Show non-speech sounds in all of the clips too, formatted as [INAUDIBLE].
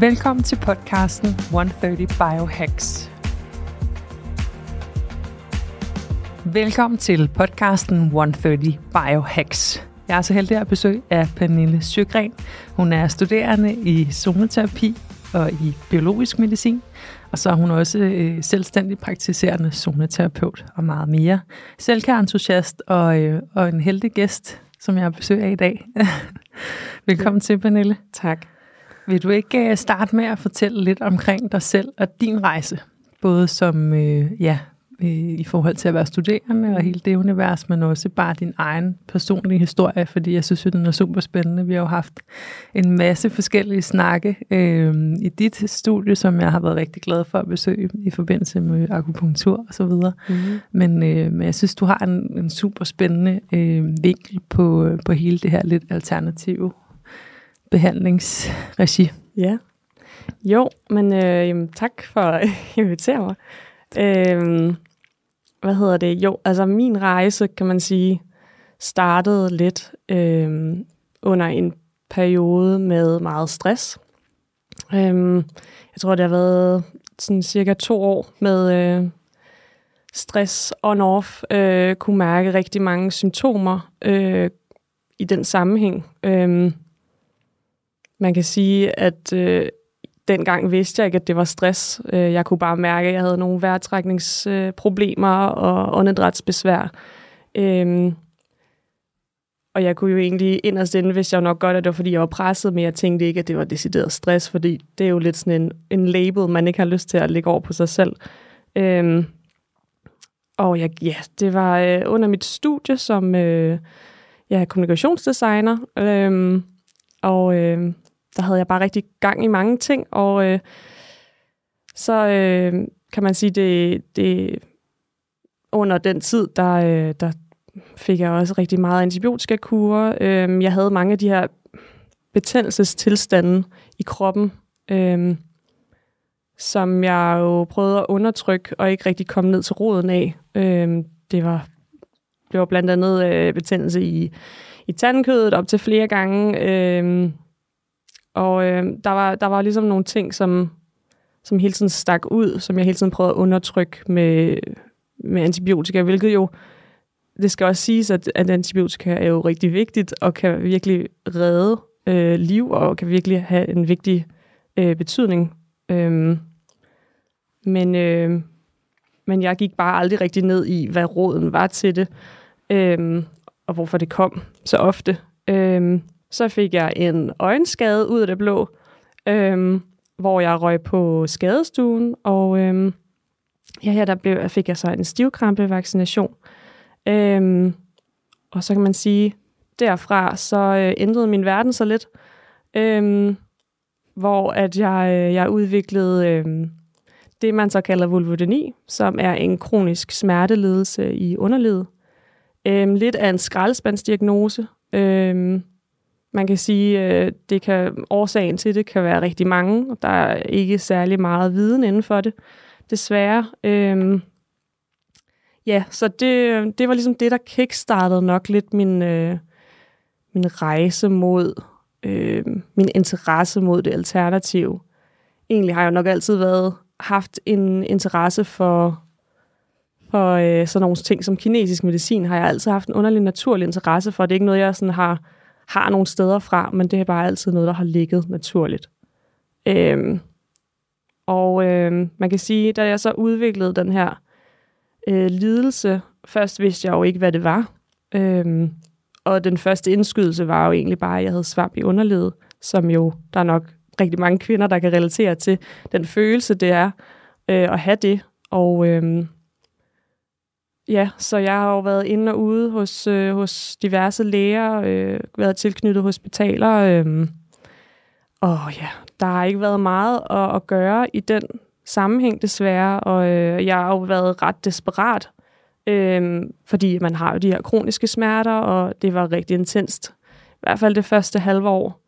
Velkommen til podcasten 130 Biohacks. Velkommen til podcasten 130 Biohacks. Jeg er så heldig at besøge af Pernille Sjøgren. Hun er studerende i zoneterapi og i biologisk medicin, og så er hun også øh, selvstændig praktiserende zoneterapeut og meget mere. Selvkærentusiast og, øh, og en heldig gæst, som jeg har besøg af i dag. [LAUGHS] Velkommen til, Pernille. Tak. Vil du ikke øh, starte med at fortælle lidt omkring dig selv og din rejse? Både som øh, ja, øh, i forhold til at være studerende og hele det univers, men også bare din egen personlige historie, fordi jeg synes, at den er super spændende. Vi har jo haft en masse forskellige snakke øh, i dit studie, som jeg har været rigtig glad for at besøge i forbindelse med akupunktur og så videre. Mm-hmm. Men, øh, men jeg synes, du har en, en super spændende øh, vinkel på, på hele det her lidt alternative behandlingsregi. Ja. Jo, men øh, jamen, tak for at [LAUGHS] invitere mig. Øh, hvad hedder det? Jo, altså min rejse, kan man sige, startede lidt øh, under en periode med meget stress. Øh, jeg tror, det har været sådan cirka to år med øh, stress on-off. Øh, kunne mærke rigtig mange symptomer øh, i den sammenhæng. Øh, man kan sige, at øh, dengang vidste jeg ikke, at det var stress. Øh, jeg kunne bare mærke, at jeg havde nogle vejrtrækningsproblemer og åndedrætsbesvær. Øhm, og jeg kunne jo egentlig inderst inde, hvis jeg nok godt, at det var, fordi jeg var presset, men jeg tænkte ikke, at det var decideret stress, fordi det er jo lidt sådan en, en label, man ikke har lyst til at lægge over på sig selv. Øhm, og jeg, ja, det var øh, under mit studie som øh, ja, kommunikationsdesigner, øhm, og øh, der havde jeg bare rigtig gang i mange ting, og øh, så øh, kan man sige, det, det under den tid, der, øh, der fik jeg også rigtig meget antibiotikakurer. Øh, jeg havde mange af de her betændelsestilstande i kroppen, øh, som jeg jo prøvede at undertrykke og ikke rigtig komme ned til roden af. Øh, det var det var blandt andet øh, betændelse i, i tandkødet op til flere gange. Øh, og øh, der, var, der var ligesom nogle ting, som, som hele tiden stak ud, som jeg hele tiden prøvede at undertrykke med, med antibiotika, hvilket jo, det skal også siges, at, at antibiotika er jo rigtig vigtigt, og kan virkelig redde øh, liv, og kan virkelig have en vigtig øh, betydning. Øhm, men, øh, men jeg gik bare aldrig rigtig ned i, hvad råden var til det, øh, og hvorfor det kom så ofte. Øh, så fik jeg en øjenskade ud af det blå, øhm, hvor jeg røg på skadestuen, og øhm, ja, her der blev, fik jeg så en stivkrampevaccination. Øhm, og så kan man sige, derfra så øh, ændrede min verden så lidt, øhm, hvor at jeg, øh, jeg udviklede øh, det, man så kalder vulvodyni, som er en kronisk smerteledelse i underlivet. Øhm, lidt af en skraldespandsdiagnose, øhm, man kan sige, øh, det kan årsagen til det kan være rigtig mange. og Der er ikke særlig meget viden inden for det, desværre. Øhm, ja, så det, det var ligesom det, der kickstartede nok lidt min, øh, min rejse mod, øh, min interesse mod det alternative. Egentlig har jeg jo nok altid været haft en interesse for, for øh, sådan nogle ting som kinesisk medicin, har jeg altid haft en underlig naturlig interesse for. Det er ikke noget, jeg sådan har har nogle steder fra, men det er bare altid noget, der har ligget naturligt. Øhm, og øhm, man kan sige, da jeg så udviklede den her øh, lidelse, først vidste jeg jo ikke, hvad det var. Øhm, og den første indskydelse var jo egentlig bare, at jeg havde svamp i underlivet, som jo, der er nok rigtig mange kvinder, der kan relatere til den følelse, det er øh, at have det. Og øhm, Ja, så jeg har jo været inde og ude hos, øh, hos diverse læger, øh, været tilknyttet hospitaler, øh, og ja, der har ikke været meget at, at gøre i den sammenhæng desværre, og øh, jeg har jo været ret desperat, øh, fordi man har jo de her kroniske smerter, og det var rigtig intenst. I hvert fald det første halve år,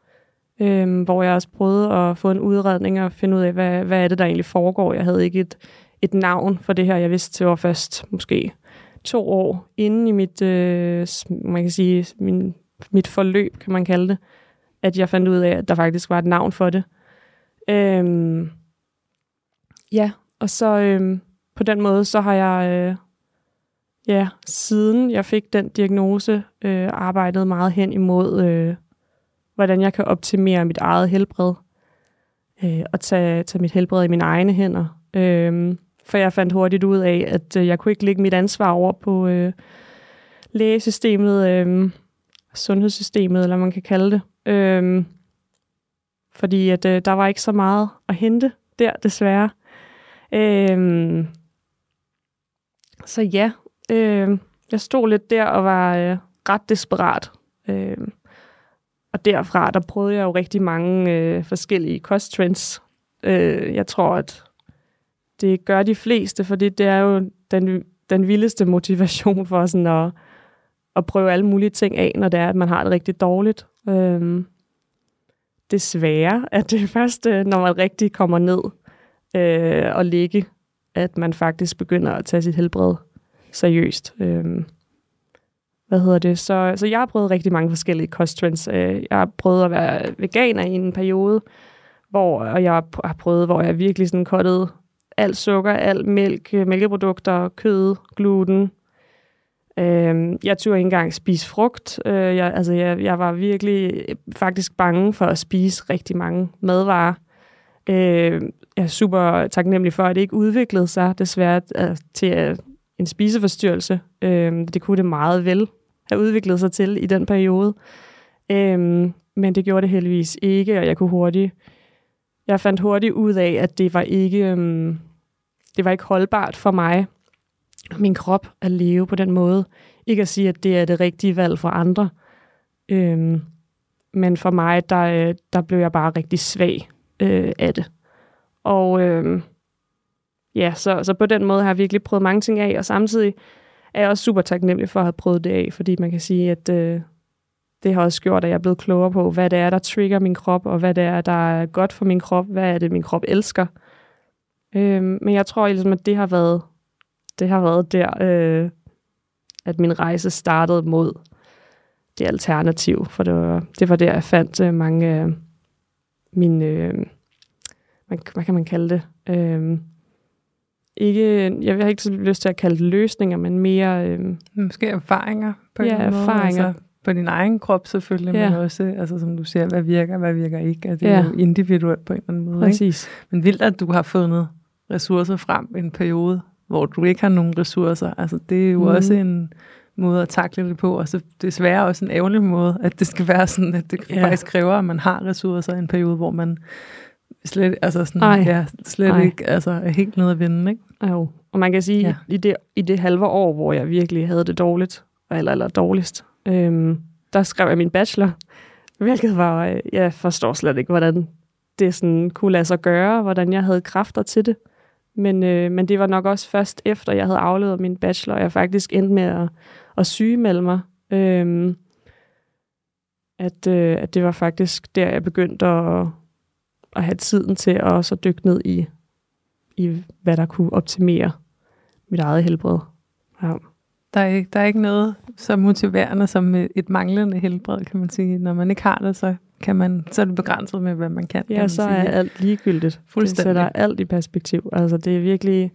øh, hvor jeg også prøvede at få en udredning og finde ud af, hvad, hvad er det, der egentlig foregår. Jeg havde ikke et, et navn for det her. Jeg vidste, til var først måske to år inden i mit, øh, man kan sige, min, mit forløb, kan man kalde det, at jeg fandt ud af, at der faktisk var et navn for det. Øhm, ja, og så øhm, på den måde, så har jeg, øh, ja, siden jeg fik den diagnose, øh, arbejdet meget hen imod, øh, hvordan jeg kan optimere mit eget helbred, øh, og tage, tage mit helbred i mine egne hænder. Øh, for jeg fandt hurtigt ud af, at øh, jeg kunne ikke lægge mit ansvar over på øh, lægesystemet, øh, sundhedssystemet, eller man kan kalde det. Øh, fordi at øh, der var ikke så meget at hente der, desværre. Øh, så ja, øh, jeg stod lidt der og var øh, ret desperat. Øh, og derfra, der prøvede jeg jo rigtig mange øh, forskellige kosttrends. Øh, jeg tror, at det gør de fleste, fordi det er jo den, den vildeste motivation for sådan at, at prøve alle mulige ting af, når det er, at man har det rigtig dårligt. Øhm, desværre er det [LAUGHS] først, øh, når man rigtig kommer ned øh, og ligge, at man faktisk begynder at tage sit helbred seriøst. Øhm, hvad hedder det? Så, så jeg har prøvet rigtig mange forskellige kosttrends. Øh, jeg har prøvet at være veganer i en periode, hvor, og jeg har prøvet, hvor jeg virkelig sådan kottede alt sukker, alt mælk, øh, mælkeprodukter, kød, gluten. Øh, jeg turde ikke engang spise frugt. Øh, jeg, altså, jeg, jeg var virkelig øh, faktisk bange for at spise rigtig mange madvarer. Øh, jeg er super taknemmelig for, at det ikke udviklede sig desværre øh, til en spiseforstyrrelse. Øh, det kunne det meget vel have udviklet sig til i den periode. Øh, men det gjorde det heldigvis ikke, og jeg kunne hurtigt jeg fandt hurtigt ud af, at det var ikke, øhm, det var ikke holdbart for mig, min krop, at leve på den måde. Ikke at sige, at det er det rigtige valg for andre. Øhm, men for mig, der, øh, der blev jeg bare rigtig svag øh, af det. Og øhm, ja, så, så på den måde har jeg virkelig prøvet mange ting af, og samtidig er jeg også super taknemmelig for at have prøvet det af, fordi man kan sige, at øh, det har også gjort, at jeg er blevet klogere på, hvad det er, der trigger min krop, og hvad det er, der er godt for min krop, hvad er det, min krop elsker. Øhm, men jeg tror ligesom, at det har været, det har været der, øh, at min rejse startede mod det alternativ, for det var, det var der, jeg fandt øh, mange af øh, mine, øh, hvad, hvad kan man kalde det, øh, ikke, jeg har ikke lyst til at kalde det løsninger, men mere... Øh, Måske erfaringer på ja, en måde. erfaringer. Altså, på din egen krop selvfølgelig, ja. men også, altså, som du siger, hvad virker, hvad virker ikke. Altså, det er ja. jo individuelt på en eller anden måde. Præcis. Ikke? Men vildt, at du har fundet ressourcer frem i en periode, hvor du ikke har nogen ressourcer. Altså, det er jo mm. også en måde at takle det på, og så desværre også en ærgerlig måde, at det skal være sådan, at det ja. faktisk kræver, at man har ressourcer i en periode, hvor man slet, altså sådan, Ej. ja, slet Ej. ikke altså, er helt nede at vinde. Ikke? Jo, og man kan sige, ja. i, det, i det halve år, hvor jeg virkelig havde det dårligt, eller, eller dårligst, Øhm, der skrev jeg min bachelor, hvilket var, øh, jeg forstår slet ikke, hvordan det sådan kunne lade sig gøre, hvordan jeg havde kræfter til det. Men, øh, men det var nok også først efter, jeg havde afleveret min bachelor, og jeg faktisk endte med at, at sygemelde mig. Øh, at, øh, at det var faktisk der, jeg begyndte at, at have tiden til at så dykke ned i, i, hvad der kunne optimere mit eget helbred. Ja. Der er, ikke, der er ikke noget så motiverende som et manglende helbred, kan man sige. Når man ikke har det, så, kan man, så er det begrænset med, hvad man kan. Ja, kan så sige. er alt ligegyldigt. Fuldstændig. Det sætter alt i perspektiv. Altså, det er virkelig...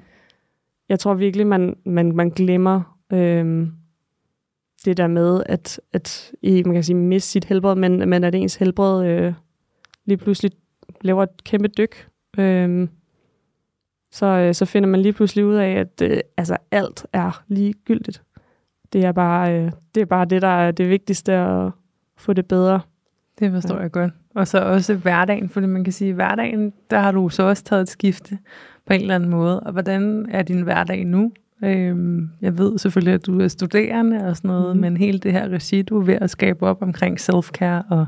Jeg tror virkelig, man, man, man glemmer øhm, det der med, at, at I, man kan sige, miste sit helbred, men, men at ens helbred øh, lige pludselig laver et kæmpe dyk. Øhm, så, øh, så finder man lige pludselig ud af, at øh, altså, alt er ligegyldigt. Det er bare øh, det, er bare det, der er det vigtigste at få det bedre. Det forstår ja. jeg godt. Og så også hverdagen, fordi man kan sige, at hverdagen, der har du så også taget et skifte på en eller anden måde. Og hvordan er din hverdag nu? Øhm, jeg ved selvfølgelig, at du er studerende og sådan noget, mm. men hele det her regi, du er ved at skabe op omkring self-care og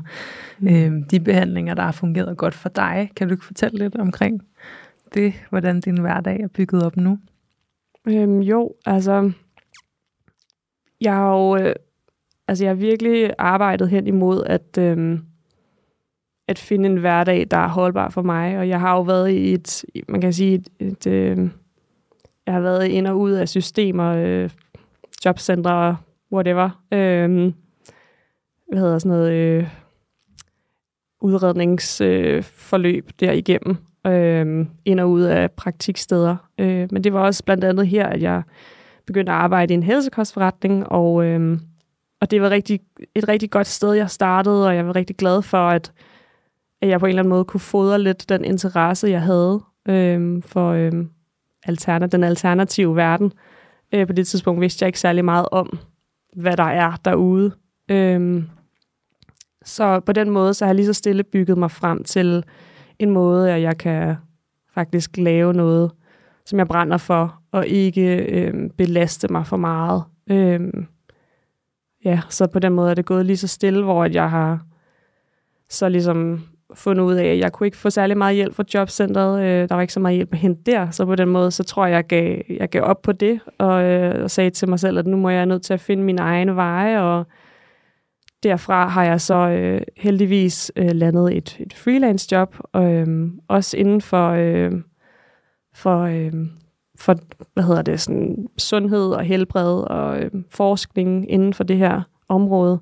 mm. øhm, de behandlinger, der har fungeret godt for dig. Kan du ikke fortælle lidt omkring det, hvordan din hverdag er bygget op nu? Øhm, jo, altså, jeg har jo, øh, altså jeg har virkelig arbejdet hen imod at, øh, at finde en hverdag, der er holdbar for mig, og jeg har jo været i et, man kan sige, et, et øh, jeg har været ind og ud af systemer, øh, jobcentre, whatever. Øh, hvad hedder sådan noget, øh, udredningsforløb øh, derigennem, øh, ind og ud af praktiksteder. Øh, men det var også blandt andet her, at jeg begyndte at arbejde i en helsekostforretning, og, øh, og det var rigtig, et rigtig godt sted, jeg startede, og jeg var rigtig glad for, at, at jeg på en eller anden måde kunne fodre lidt den interesse, jeg havde øhm, for øhm, alterna, den alternative verden. Øh, på det tidspunkt vidste jeg ikke særlig meget om, hvad der er derude. Øhm, så på den måde, så har jeg lige så stille bygget mig frem til en måde, at jeg kan faktisk lave noget, som jeg brænder for, og ikke øhm, belaste mig for meget. Øhm, ja, så på den måde er det gået lige så stille, hvor jeg har så ligesom fundet ud af, at jeg kunne ikke få særlig meget hjælp fra jobcentret. Øh, der var ikke så meget hjælp at hente der, så på den måde, så tror jeg, jeg gav, jeg gav op på det, og, øh, og sagde til mig selv, at nu må jeg nødt til at finde min egen veje, og derfra har jeg så øh, heldigvis øh, landet et, et freelance job, øh, også inden for, øh, for, øh, for hvad hedder det, sådan, sundhed og helbred og øh, forskning inden for det her område.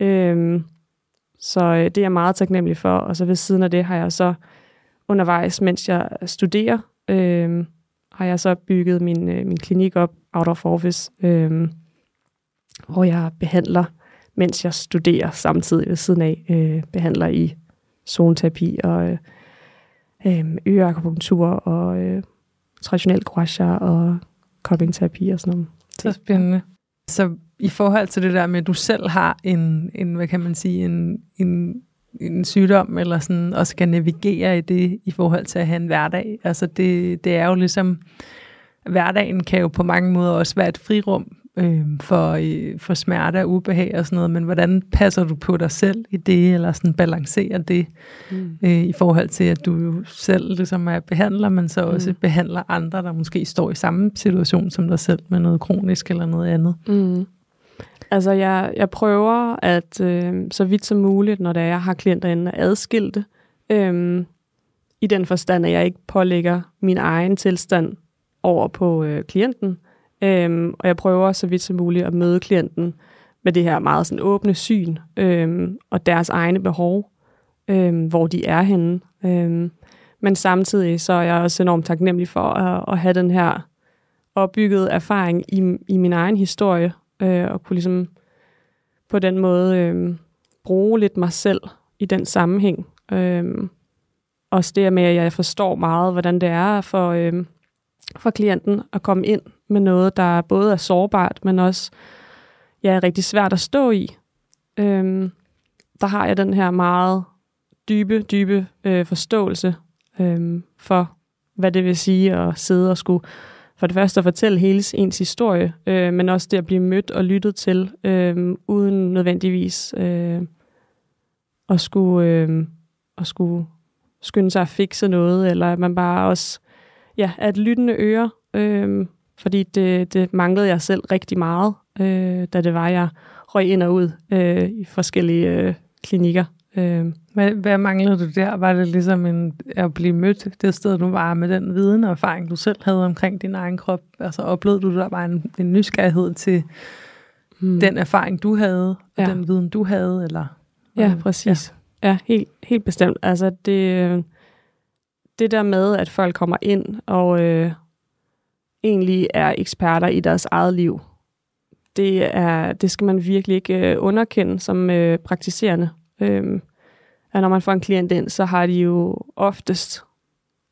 Øh, så øh, det er jeg meget taknemmelig for, og så ved siden af det har jeg så undervejs, mens jeg studerer, øh, har jeg så bygget min, øh, min klinik op out of office, øh, hvor jeg behandler mens jeg studerer samtidig ved siden af, øh, behandler i zoneterapi og øh, øh, øreakupunktur og øh, traditionel gouache og koppingterapi og sådan noget. Så spændende. Så i forhold til det der med, at du selv har en, en hvad kan man sige, en, en, en sygdom, eller sådan, og skal navigere i det i forhold til at have en hverdag. Altså det, det er jo ligesom, hverdagen kan jo på mange måder også være et frirum øh, for, øh, for smerte og ubehag og sådan noget, men hvordan passer du på dig selv i det, eller sådan balancerer det mm. øh, i forhold til, at du jo selv ligesom er behandler, men så også mm. behandler andre, der måske står i samme situation som dig selv med noget kronisk eller noget andet? Mm. Altså, jeg, jeg prøver at øh, så vidt som muligt, når det er, jeg har klienter inde, adskilte, øh, i den forstand, at jeg ikke pålægger min egen tilstand over på øh, klienten, Øhm, og jeg prøver så vidt som muligt at møde klienten med det her meget sådan åbne syn øhm, og deres egne behov, øhm, hvor de er henne. Øhm, men samtidig så er jeg også enormt taknemmelig for at, at have den her opbyggede erfaring i, i min egen historie, øh, og kunne ligesom på den måde øh, bruge lidt mig selv i den sammenhæng. Øh, også det med, at jeg forstår meget, hvordan det er for, øh, for klienten at komme ind med noget, der både er sårbart, men også ja, er rigtig svært at stå i. Øhm, der har jeg den her meget dybe, dybe øh, forståelse øhm, for, hvad det vil sige at sidde og skulle for det første at fortælle hele ens historie, øh, men også det at blive mødt og lyttet til, øh, uden nødvendigvis øh, at skulle, øh, at skulle skynde sig at fikse noget, eller at man bare også ja, er et lyttende øre, øh, fordi det, det manglede jeg selv rigtig meget, øh, da det var, jeg røg ind og ud øh, i forskellige øh, klinikker. Øh. Hvad, hvad manglede du der? Var det ligesom en, at blive mødt det sted, du var med den viden og erfaring, du selv havde omkring din egen krop? Altså oplevede du, der var en, en nysgerrighed til hmm. den erfaring, du havde, og ja. den viden, du havde? Eller, ja, præcis. Ja, ja helt, helt bestemt. Altså det, det der med, at folk kommer ind og, øh, egentlig er eksperter i deres eget liv. Det, er, det skal man virkelig ikke øh, underkende som øh, praktiserende. Øh, at når man får en klient ind, så har de jo oftest,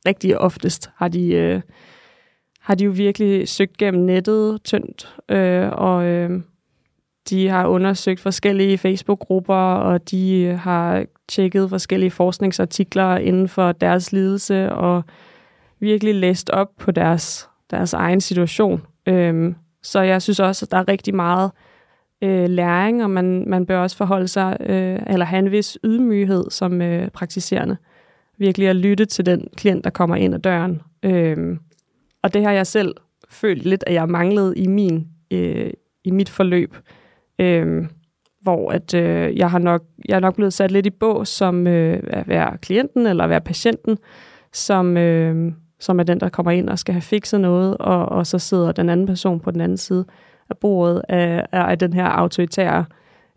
rigtig oftest, har de, øh, har de jo virkelig søgt gennem nettet tyndt, øh, og øh, de har undersøgt forskellige Facebook-grupper, og de øh, har tjekket forskellige forskningsartikler inden for deres lidelse, og virkelig læst op på deres deres egen situation. Øhm, så jeg synes også, at der er rigtig meget øh, læring, og man, man bør også forholde sig, øh, eller have en vis ydmyghed som øh, praktiserende. Virkelig at lytte til den klient, der kommer ind ad døren. Øhm, og det har jeg selv følt lidt, at jeg manglede i min øh, i mit forløb. Øhm, hvor at øh, jeg har nok jeg er nok blevet sat lidt i bås som øh, at være klienten eller at være patienten, som øh, som er den der kommer ind og skal have fikset noget, og, og så sidder den anden person på den anden side af bordet af, af den her autoritære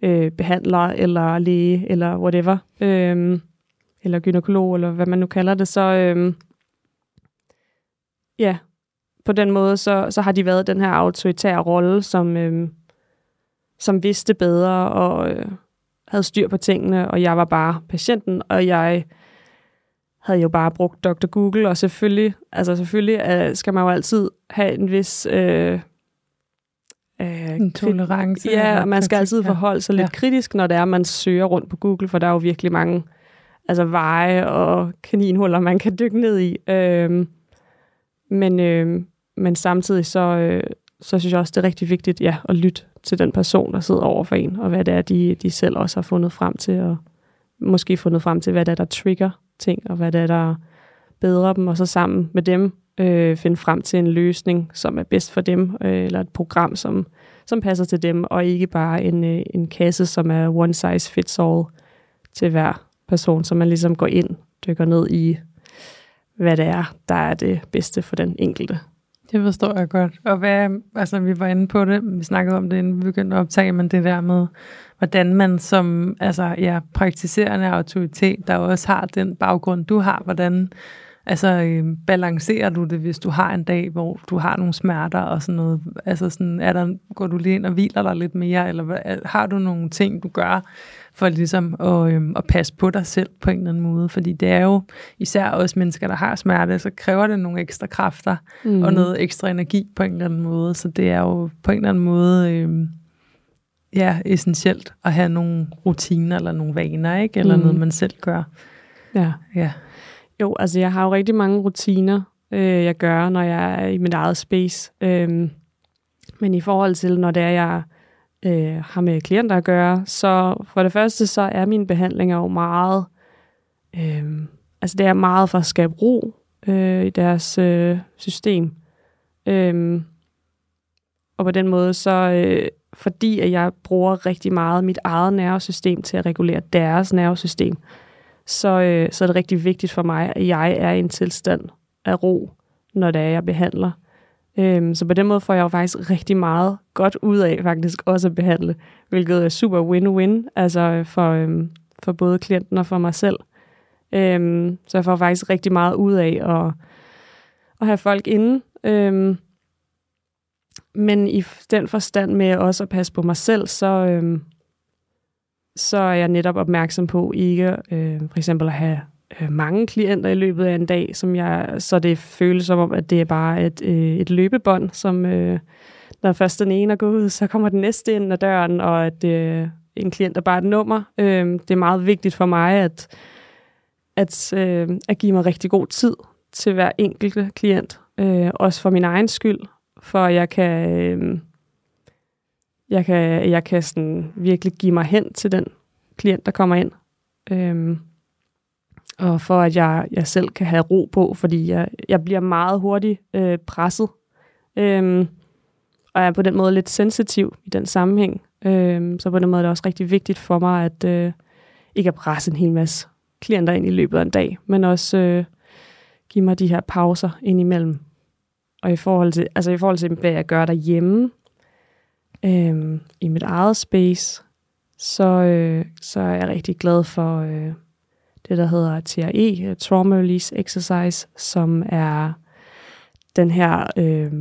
øh, behandler eller læge eller whatever, øh, eller gynekolog eller hvad man nu kalder det, så øh, ja, på den måde så, så har de været den her autoritære rolle, som øh, som vidste bedre og øh, havde styr på tingene, og jeg var bare patienten, og jeg havde jo bare brugt Dr. Google, og selvfølgelig, altså selvfølgelig øh, skal man jo altid have en vis... Øh, øh, en tolerance. Ja, og man skal altid forholde sig lidt ja. kritisk, når det er, man søger rundt på Google, for der er jo virkelig mange altså veje og kaninhuller, man kan dykke ned i. Øh, men, øh, men samtidig så, øh, så synes jeg også, det er rigtig vigtigt ja, at lytte til den person, der sidder over for en, og hvad det er, de, de selv også har fundet frem til, og måske fundet frem til, hvad det er, der trigger ting, og hvad det er, der bedrer dem, og så sammen med dem øh, finde frem til en løsning, som er bedst for dem, øh, eller et program, som, som passer til dem, og ikke bare en, øh, en kasse, som er one size fits all til hver person, så man ligesom går ind, dykker ned i, hvad det er, der er det bedste for den enkelte. Det forstår jeg godt. Og hvad, altså vi var inde på det, vi snakkede om det, inden vi begyndte at optage, men det der med, hvordan man som altså, ja, praktiserende autoritet, der også har den baggrund, du har, hvordan altså, øh, balancerer du det, hvis du har en dag, hvor du har nogle smerter og sådan noget? Altså sådan, er der, går du lige ind og hviler dig lidt mere, eller hvad, har du nogle ting, du gør, for ligesom at, øhm, at passe på dig selv på en eller anden måde. Fordi det er jo især også mennesker, der har smerte, så kræver det nogle ekstra kræfter mm. og noget ekstra energi på en eller anden måde. Så det er jo på en eller anden måde øhm, ja, essentielt at have nogle rutiner eller nogle vaner, ikke? eller mm. noget, man selv gør. Ja. ja. Jo, altså jeg har jo rigtig mange rutiner, øh, jeg gør, når jeg er i mit eget space. Øhm, men i forhold til, når det er, jeg øh, har med klienter at gøre, så for det første, så er min behandling jo meget, øh, altså det er meget for at skabe ro øh, i deres øh, system. Øh, og på den måde, så øh, fordi at jeg bruger rigtig meget mit eget nervesystem til at regulere deres nervesystem, så, øh, så er det rigtig vigtigt for mig, at jeg er i en tilstand af ro, når det er, jeg behandler. Øhm, så på den måde får jeg jo faktisk rigtig meget godt ud af faktisk også at behandle, hvilket er super win-win, altså øh, for, øhm, for både klienten og for mig selv. Øhm, så jeg får faktisk rigtig meget ud af at, at have folk inde. Øhm, men i den forstand med også at passe på mig selv, så, øhm, så er jeg netop opmærksom på ikke øh, for eksempel at have Øh, mange klienter i løbet af en dag, som jeg, så det føles som om, at det er bare et, øh, et løbebånd, som øh, når først den ene er gået ud, så kommer den næste ind ad døren, og at øh, en klient er bare et nummer. Øh, det er meget vigtigt for mig, at, at, øh, at give mig rigtig god tid til hver enkelte klient, øh, også for min egen skyld, for jeg kan, øh, jeg kan, jeg kan sådan virkelig give mig hen til den klient, der kommer ind. Øh, og for at jeg, jeg selv kan have ro på, fordi jeg, jeg bliver meget hurtigt øh, presset. Øhm, og jeg er på den måde lidt sensitiv i den sammenhæng. Øhm, så på den måde er det også rigtig vigtigt for mig, at øh, ikke at presse en hel masse klienter ind i løbet af en dag, men også øh, give mig de her pauser indimellem. Og i forhold til, altså i forhold til hvad jeg gør derhjemme, øh, i mit eget space, så, øh, så er jeg rigtig glad for... Øh, det, der hedder TRE, øh, Trauma Release Exercise, som er den her, øh,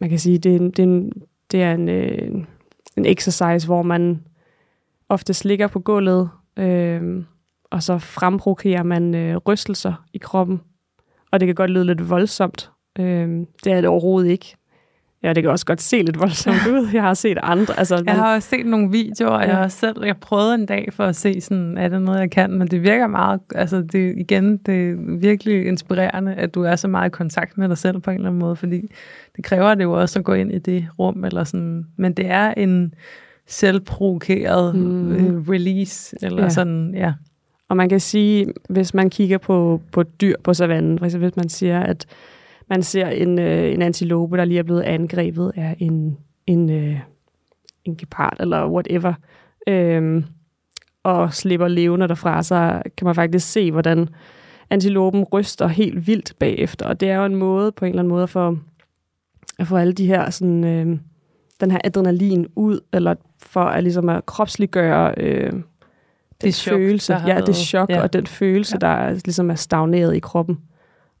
man kan sige, det er det er en, det er en, øh, en exercise, hvor man ofte ligger på gulvet, øh, og så fremprovokerer man øh, rystelser i kroppen. Og det kan godt lyde lidt voldsomt. Øh, det er det overhovedet ikke. Ja, det kan også godt se lidt voldsomt [LAUGHS] ud. Jeg har set andre. Altså, jeg har også set nogle videoer, og jeg har selv jeg prøvet en dag for at se, sådan, er det noget, jeg kan? Men det virker meget, altså det, igen, det er virkelig inspirerende, at du er så meget i kontakt med dig selv på en eller anden måde, fordi det kræver det jo også at gå ind i det rum, eller sådan. Men det er en selvprovokeret mm. øh, release, eller ja. sådan, ja. Og man kan sige, hvis man kigger på, på dyr på savannen, for eksempel hvis man siger, at man ser en, øh, en antilope, der lige er blevet angrebet af en, en, øh, en gepard eller whatever, øh, og slipper levende derfra, så kan man faktisk se, hvordan antilopen ryster helt vildt bagefter. Og det er jo en måde, på en eller anden måde, for at få alle de her sådan, øh, den her adrenalin ud, eller for at ligesom at kropsliggøre øh, den det chok, følelse, ja, det chok ja. og den følelse, ja. der er, ligesom er stagneret i kroppen.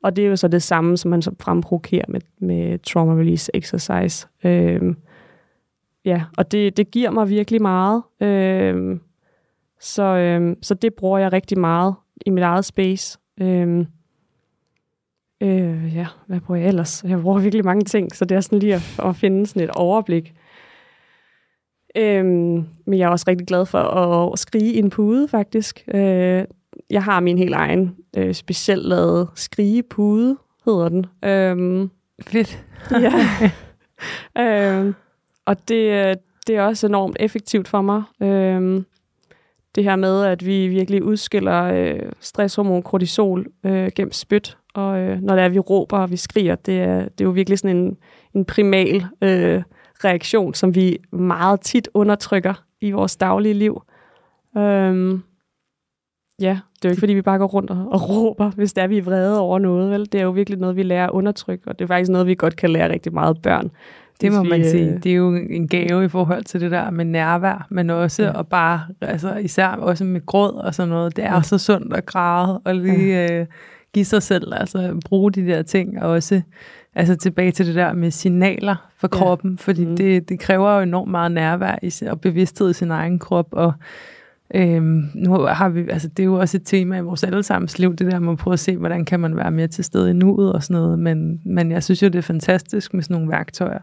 Og det er jo så det samme, som man så fremprovokerer med, med trauma release exercise. Øhm, ja, og det, det giver mig virkelig meget. Øhm, så, øhm, så det bruger jeg rigtig meget i mit eget space. Øhm, øh, ja, hvad bruger jeg ellers? Jeg bruger virkelig mange ting, så det er sådan lige at, at finde sådan et overblik. Øhm, men jeg er også rigtig glad for at skrige i en pude, faktisk. Øh, jeg har min helt egen øh, specielt lavet skrigepude, hedder den. Øhm, Fedt. [LAUGHS] ja. [LAUGHS] øhm, og det, det er også enormt effektivt for mig. Øhm, det her med, at vi virkelig udskiller øh, stresshormon kortisol øh, gennem spyt, og øh, når det er, vi råber og vi skriger, det er, det er jo virkelig sådan en, en primal øh, reaktion, som vi meget tit undertrykker i vores daglige liv. Øhm, Ja, det er jo ikke, fordi vi bare går rundt og, og råber, hvis det er, vi er vrede over noget. Vel? Det er jo virkelig noget, vi lærer at undertrykke, og det er faktisk noget, vi godt kan lære rigtig meget børn. Det må vi, man sige. Øh, det er jo en gave i forhold til det der med nærvær, men også ja. og bare, altså især også med gråd og sådan noget. Det er ja. så sundt at græde og lige ja. øh, give sig selv, altså bruge de der ting, og også altså tilbage til det der med signaler for ja. kroppen, fordi mm. det, det kræver jo enormt meget nærvær i, og bevidsthed i sin egen krop, og Øhm, nu har vi, altså det er jo også et tema i vores allesammens liv, det der med at prøve at se, hvordan kan man være mere til stede i nuet og sådan noget, men, men jeg synes jo, det er fantastisk med sådan nogle værktøjer,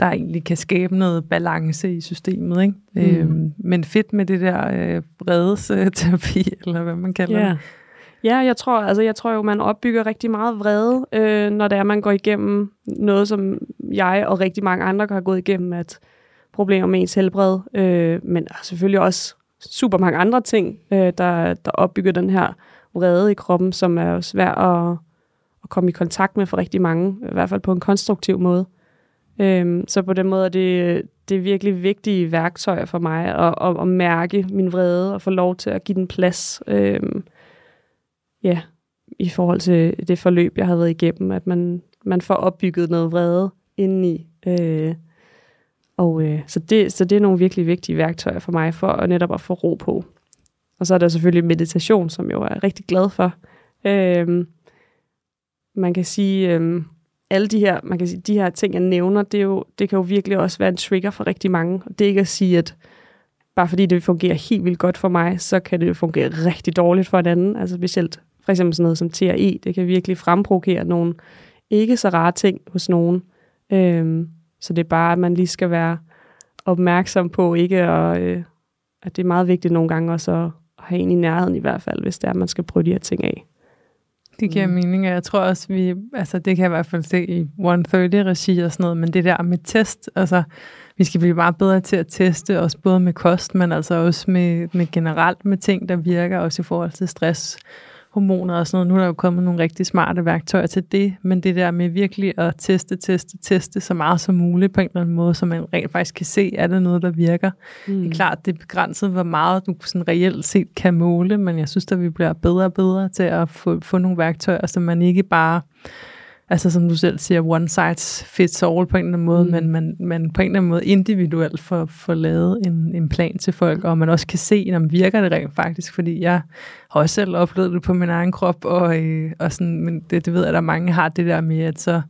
der egentlig kan skabe noget balance i systemet, ikke? Mm. Øhm, men fedt med det der øh, vredesterapi, [LAUGHS] eller hvad man kalder yeah. det. Ja, jeg tror, altså, jeg tror jo, man opbygger rigtig meget vrede, øh, når det er, man går igennem noget, som jeg og rigtig mange andre har gået igennem, at problemer med ens helbred, øh, men selvfølgelig også super mange andre ting, øh, der, der opbygger den her vrede i kroppen, som er svært at, at komme i kontakt med for rigtig mange, i hvert fald på en konstruktiv måde. Øhm, så på den måde er det, det er virkelig vigtige værktøjer for mig at, at, at mærke min vrede og få lov til at give den plads. Øhm, ja, i forhold til det forløb, jeg har været igennem, at man, man får opbygget noget vrede indeni. Øh, og øh, så, det, så det er nogle virkelig vigtige værktøjer for mig, for at netop at få ro på. Og så er der selvfølgelig meditation, som jeg jo er rigtig glad for. Øh, man kan sige, øh, alle de her, man kan sige, de her ting, jeg nævner, det, er jo, det kan jo virkelig også være en trigger for rigtig mange. Og det er ikke at sige, at bare fordi det fungerer helt vildt godt for mig, så kan det jo fungere rigtig dårligt for en anden. Altså specielt for eksempel sådan noget som TRE, det kan virkelig fremprovokere nogle ikke så rare ting hos nogen. Øhm, så det er bare, at man lige skal være opmærksom på, ikke at, øh, at det er meget vigtigt nogle gange også at, at have en i nærheden i hvert fald, hvis det er, at man skal prøve de her ting af. Det giver mm. mening, og jeg tror også, vi, altså det kan jeg i hvert fald se i 130-regi og sådan noget, men det der med test, altså vi skal blive meget bedre til at teste, også både med kost, men altså også med, med generelt med ting, der virker, også i forhold til stress hormoner og sådan noget. Nu er der jo kommet nogle rigtig smarte værktøjer til det, men det der med virkelig at teste, teste, teste så meget som muligt på en eller anden måde, så man rent faktisk kan se, er det noget, der virker. Mm. Det er klart, det er begrænset, hvor meget du sådan reelt set kan måle, men jeg synes, at vi bliver bedre og bedre til at få, få nogle værktøjer, så man ikke bare altså som du selv siger, one size fits all på en eller anden måde, mm. men man, man på en eller anden måde individuelt får, får lavet en, en plan til folk, og man også kan se, om virker det rent faktisk, fordi jeg har også selv oplevet det på min egen krop, og, øh, og sådan, men det, det ved jeg, at der mange har det der med, at så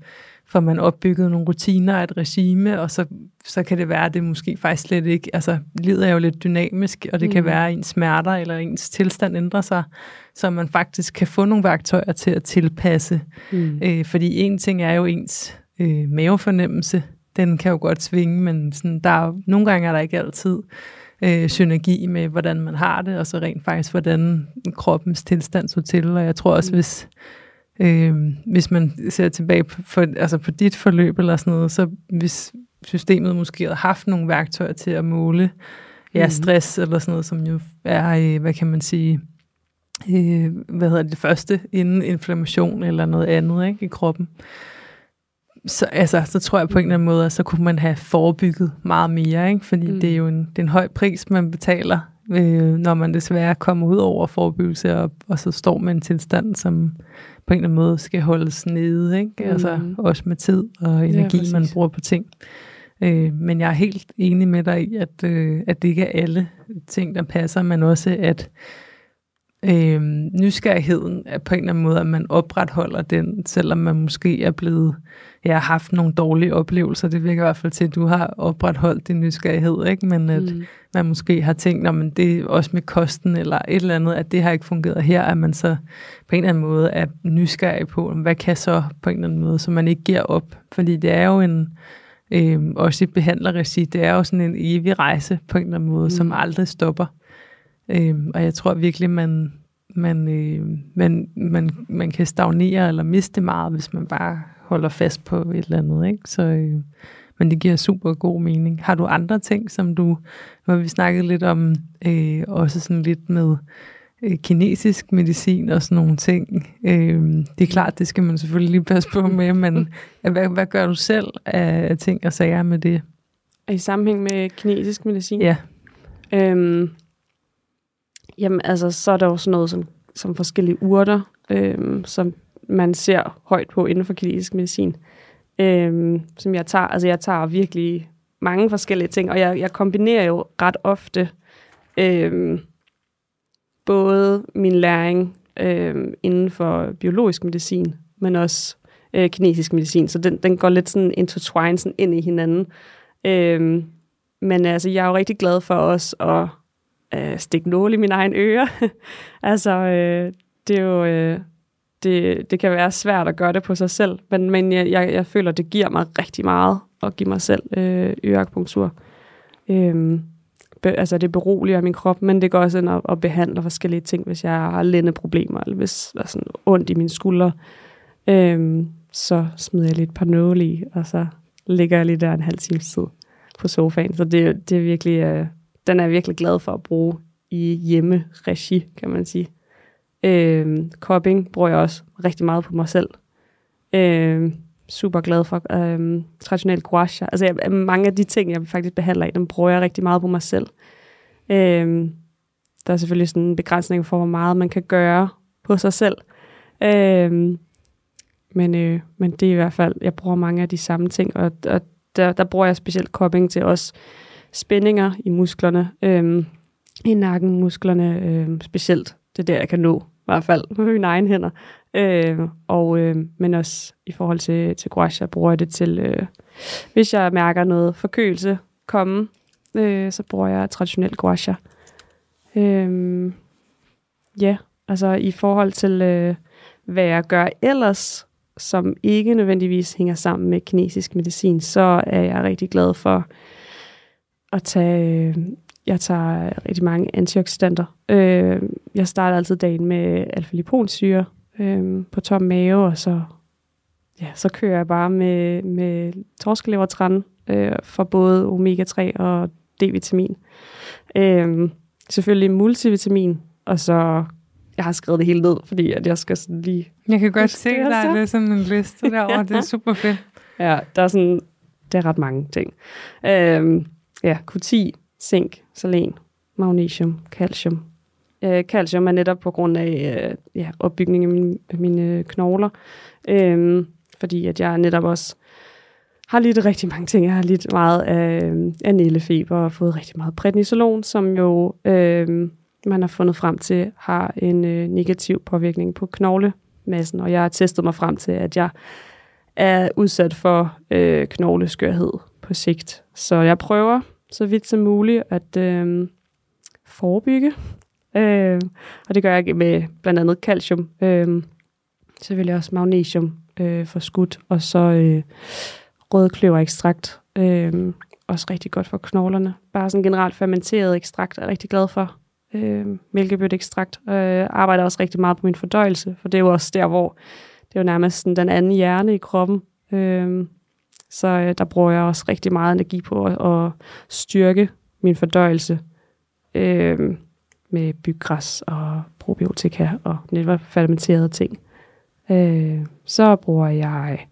får man opbygget nogle rutiner og et regime, og så, så kan det være, at det måske faktisk slet ikke, altså livet er jo lidt dynamisk, og det mm. kan være, at ens smerter eller ens tilstand ændrer sig, så man faktisk kan få nogle værktøjer til at tilpasse. Mm. Øh, fordi en ting er jo ens øh, mavefornemmelse, den kan jo godt svinge, men sådan, der er, nogle gange er der ikke altid øh, synergi med, hvordan man har det, og så rent faktisk, hvordan kroppens tilstand så til. Og jeg tror også, mm. hvis, øh, hvis man ser tilbage på, for, altså på dit forløb eller sådan noget, så hvis systemet måske havde haft nogle værktøjer til at måle ja, mm. stress eller sådan noget, som jo er, øh, hvad kan man sige, øh, hvad hedder det, det første inden inflammation eller noget andet ikke, i kroppen, så, altså, så tror jeg på en eller anden måde, at så kunne man have forebygget meget mere, ikke? fordi mm. det er jo en, det er en høj pris, man betaler, øh, når man desværre kommer ud over forebyggelse, og, og så står med en tilstand, som på en eller anden måde skal holdes nede, ikke? Mm. Altså, også med tid og energi, ja, man bruger på ting. Øh, men jeg er helt enig med dig i, at, øh, at det ikke er alle ting, der passer, men også at øh, nysgerrigheden er på en eller anden måde, at man opretholder den, selvom man måske er blevet, ja, haft nogle dårlige oplevelser. Det virker i hvert fald til, at du har opretholdt din nysgerrighed, ikke? men at mm. man måske har tænkt, at det er også med kosten eller et eller andet, at det har ikke fungeret her, at man så på en eller anden måde er nysgerrig på, hvad kan så på en eller anden måde, så man ikke giver op. Fordi det er jo en, øh, også i behandlerregi, det er jo sådan en evig rejse på en eller anden måde, mm. som aldrig stopper. Øh, og jeg tror virkelig, man, man, øh, man, man, man kan stagnere eller miste meget, hvis man bare holder fast på et eller andet. Ikke? Så, øh, men det giver super god mening. Har du andre ting, som du, nu har vi snakket lidt om, øh, også sådan lidt med øh, kinesisk medicin og sådan nogle ting. Øh, det er klart, det skal man selvfølgelig lige passe på med, men [LAUGHS] hvad, hvad gør du selv af ting og sager med det? I sammenhæng med kinesisk medicin? Ja. Øhm, Jamen altså, så er der jo sådan noget som, som forskellige urter, øhm, som man ser højt på inden for kinesisk medicin, øhm, som jeg tager. Altså jeg tager virkelig mange forskellige ting, og jeg, jeg kombinerer jo ret ofte øhm, både min læring øhm, inden for biologisk medicin, men også øh, kinesisk medicin, så den, den går lidt sådan intertwined sådan ind i hinanden. Øhm, men altså, jeg er jo rigtig glad for os at øh, stikke nål i min egen øre. [LAUGHS] altså, øh, det er jo... Øh, det, det kan være svært at gøre det på sig selv, men, men jeg, jeg, jeg føler, det giver mig rigtig meget at give mig selv øh, øreakupunktur. Øhm, be, altså det beroliger min krop, men det går også ind og, og behandler forskellige ting, hvis jeg har lændeproblemer, eller hvis der er sådan ondt i mine skuldre. Øhm, så smider jeg lidt par nåle i, og så ligger jeg lige der en halv times tid på sofaen. Så det, det er virkelig, øh, den er jeg virkelig glad for at bruge i hjemmeregi, kan man sige. Øh, kopping bruger jeg også rigtig meget på mig selv. Øh, super glad for øh, traditionel gouache. Altså jeg, mange af de ting, jeg faktisk behandler i, dem bruger jeg rigtig meget på mig selv. Øh, der er selvfølgelig sådan en begrænsning for, hvor meget man kan gøre på sig selv. Øh, men, øh, men det er i hvert fald, jeg bruger mange af de samme ting, og, og der, der bruger jeg specielt kopping til også spændinger i musklerne, øh, i nakken, musklerne øh, specielt. Det er der, jeg kan nå, i hvert fald med mine egne hænder. Øh, og, øh, men også i forhold til, til gouache, bruger det til, øh, hvis jeg mærker noget forkølelse komme, øh, så bruger jeg traditionel gouache. Øh, ja, altså i forhold til, øh, hvad jeg gør ellers, som ikke nødvendigvis hænger sammen med kinesisk medicin, så er jeg rigtig glad for at tage... Jeg tager rigtig mange antioxidanter. Øh, jeg starter altid dagen med alfa-liponsyre øh, på tom mave, og så, ja, så kører jeg bare med, med torskelevertræn øh, for både omega-3 og D-vitamin. Øh, selvfølgelig multivitamin, og så jeg har skrevet det hele ned, fordi at jeg skal sådan lige... Jeg kan godt se, der er sådan en liste [LAUGHS] derovre. ja. Det er super fedt. Ja, der er sådan... Det er ret mange ting. Øh, Ja, Q10, zink, selen, magnesium, calcium. Øh, calcium er netop på grund af øh, ja, opbygning af mine, mine knogler, øh, fordi at jeg netop også har lidt rigtig mange ting. Jeg har lidt meget af, øh, af nældefeber og fået rigtig meget prednisolon, som jo øh, man har fundet frem til har en øh, negativ påvirkning på knoglemassen, og jeg har testet mig frem til, at jeg er udsat for øh, knogleskørhed på sigt. Så jeg prøver så vidt som muligt at øh, forebygge. Øh, og det gør jeg med blandt andet calcium. Øh, selvfølgelig også magnesium øh, for skudt, og så øh, rødkløver. Øh, også rigtig godt for knoglerne. Bare sådan generelt fermenteret ekstrakt er jeg rigtig glad for. Øh, mælkebøtteekstrakt. Øh, arbejder også rigtig meget på min fordøjelse, for det er jo også der, hvor det er jo nærmest sådan den anden hjerne i kroppen. Øh, så øh, der bruger jeg også rigtig meget energi på at, at styrke min fordøjelse øh, med byggræs og probiotika og netop fermenterede ting. Øh, så bruger jeg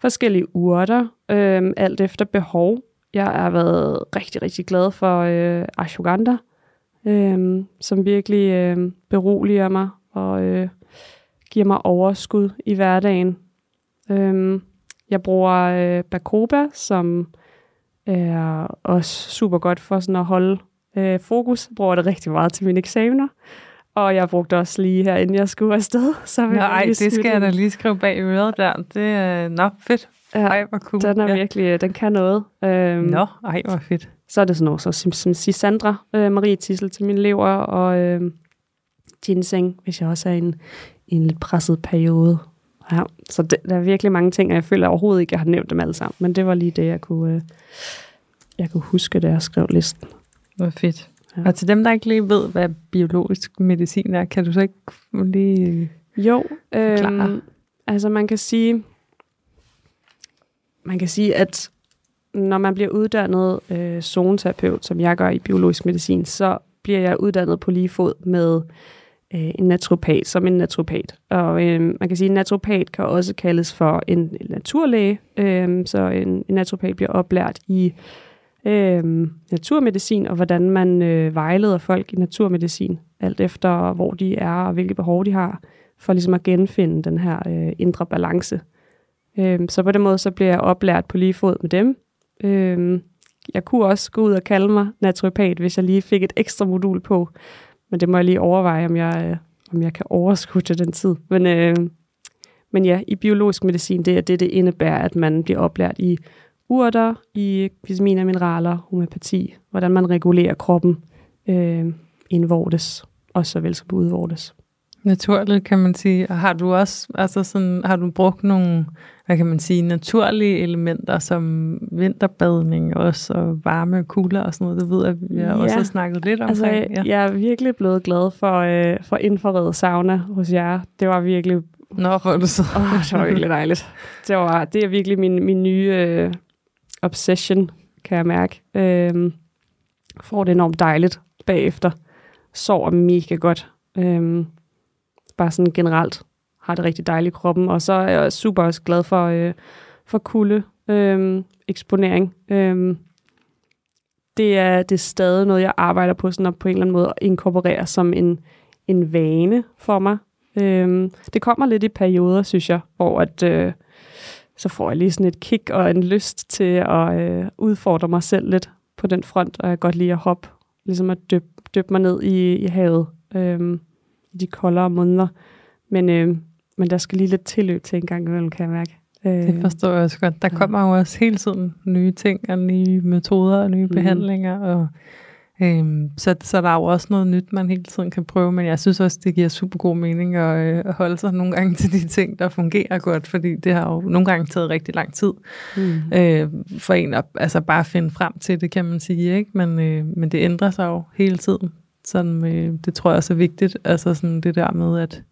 forskellige urter, øh, alt efter behov. Jeg har været rigtig, rigtig glad for øh, ashwagandha, øh, som virkelig øh, beroliger mig og øh, giver mig overskud i hverdagen. Øh, jeg bruger øh, Bacoba, som er også super godt for sådan at holde øh, fokus. Jeg bruger det rigtig meget til mine eksamener. Og jeg brugte også lige her, inden jeg skulle afsted. [LAUGHS] Så Nej, det skal jeg da lige skrive bag øret der. Det er nok fedt. Ja, ej, hvor cool. Den er ja. virkelig, øh, den kan noget. Øhm, Nå, ej, hvor fedt. Så er det sådan noget, så som, som Sandra, øh, Marie Tissel til min lever, og øh, ginseng, hvis jeg også er i en, i en lidt presset periode. Ja, så det, der er virkelig mange ting, og jeg føler overhovedet ikke, at jeg har nævnt dem alle sammen. Men det var lige det, jeg kunne, øh, jeg kunne huske, da jeg skrev listen. Hvor fedt. Ja. Og til dem, der ikke lige ved, hvad biologisk medicin er, kan du så ikke lige Jo, øh, altså man kan sige, man kan sige, at når man bliver uddannet øh, zoneterapeut, som jeg gør i biologisk medicin, så bliver jeg uddannet på lige fod med øh, en naturopat, som en naturopat. Og øh, man kan sige, at en naturopat kan også kaldes for en naturlæge, øh, så en, en naturopat bliver oplært i øh, naturmedicin, og hvordan man øh, vejleder folk i naturmedicin, alt efter hvor de er og hvilke behov de har, for ligesom at genfinde den her øh, indre balance. Øh, så på den måde, så bliver jeg oplært på lige fod med dem. Øh, jeg kunne også gå ud og kalde mig naturopat, hvis jeg lige fik et ekstra modul på, men det må jeg lige overveje, om jeg, øh, om jeg kan overskue til den tid. Men, øh, men ja, i biologisk medicin, det er det, det indebærer, at man bliver oplært i urter, i vitaminer, mineraler, homeopati, hvordan man regulerer kroppen øh, indvortes, og såvel som udvortes. Naturligt, kan man sige. Og har du også, altså sådan, har du brugt nogle, hvad kan man sige, naturlige elementer, som vinterbadning også, og varme kugler og sådan noget? Det ved jeg, vi har ja. også snakket lidt om. Altså, ja. jeg er virkelig blevet glad for, øh, for infrared sauna hos jer. Det var virkelig... Nå, hvor det så. Åh, det var virkelig dejligt. Det, var, det er virkelig min, min nye øh, obsession, kan jeg mærke. Øh, får det enormt dejligt bagefter. Sover mega godt. Øh, bare sådan generelt har det rigtig dejligt i kroppen. Og så er jeg super også glad for, øh, for kulde øh, eksponering. Øh, det er, det er stadig noget, jeg arbejder på, sådan at på en eller anden måde at inkorporere som en, en vane for mig. Øh, det kommer lidt i perioder, synes jeg, hvor at, øh, så får jeg lige sådan et kick og en lyst til at øh, udfordre mig selv lidt på den front, og jeg godt lide at hoppe, ligesom at dyppe, dyb mig ned i, i havet. Øh, de koldere måneder. Men, øh, men der skal lige lidt tilløb til en gang imellem, kan jeg mærke. Øh, det forstår jeg også godt. Der kommer jo også hele tiden nye ting og nye metoder og nye mm. behandlinger. Og, øhm, så, så der er jo også noget nyt, man hele tiden kan prøve. Men jeg synes også, det giver super god mening at, øh, at holde sig nogle gange til de ting, der fungerer godt. Fordi det har jo nogle gange taget rigtig lang tid mm. øh, for en at altså bare finde frem til det, kan man sige. ikke. Men, øh, men det ændrer sig jo hele tiden. Sådan, øh, det tror jeg også er vigtigt. Altså sådan det der med, at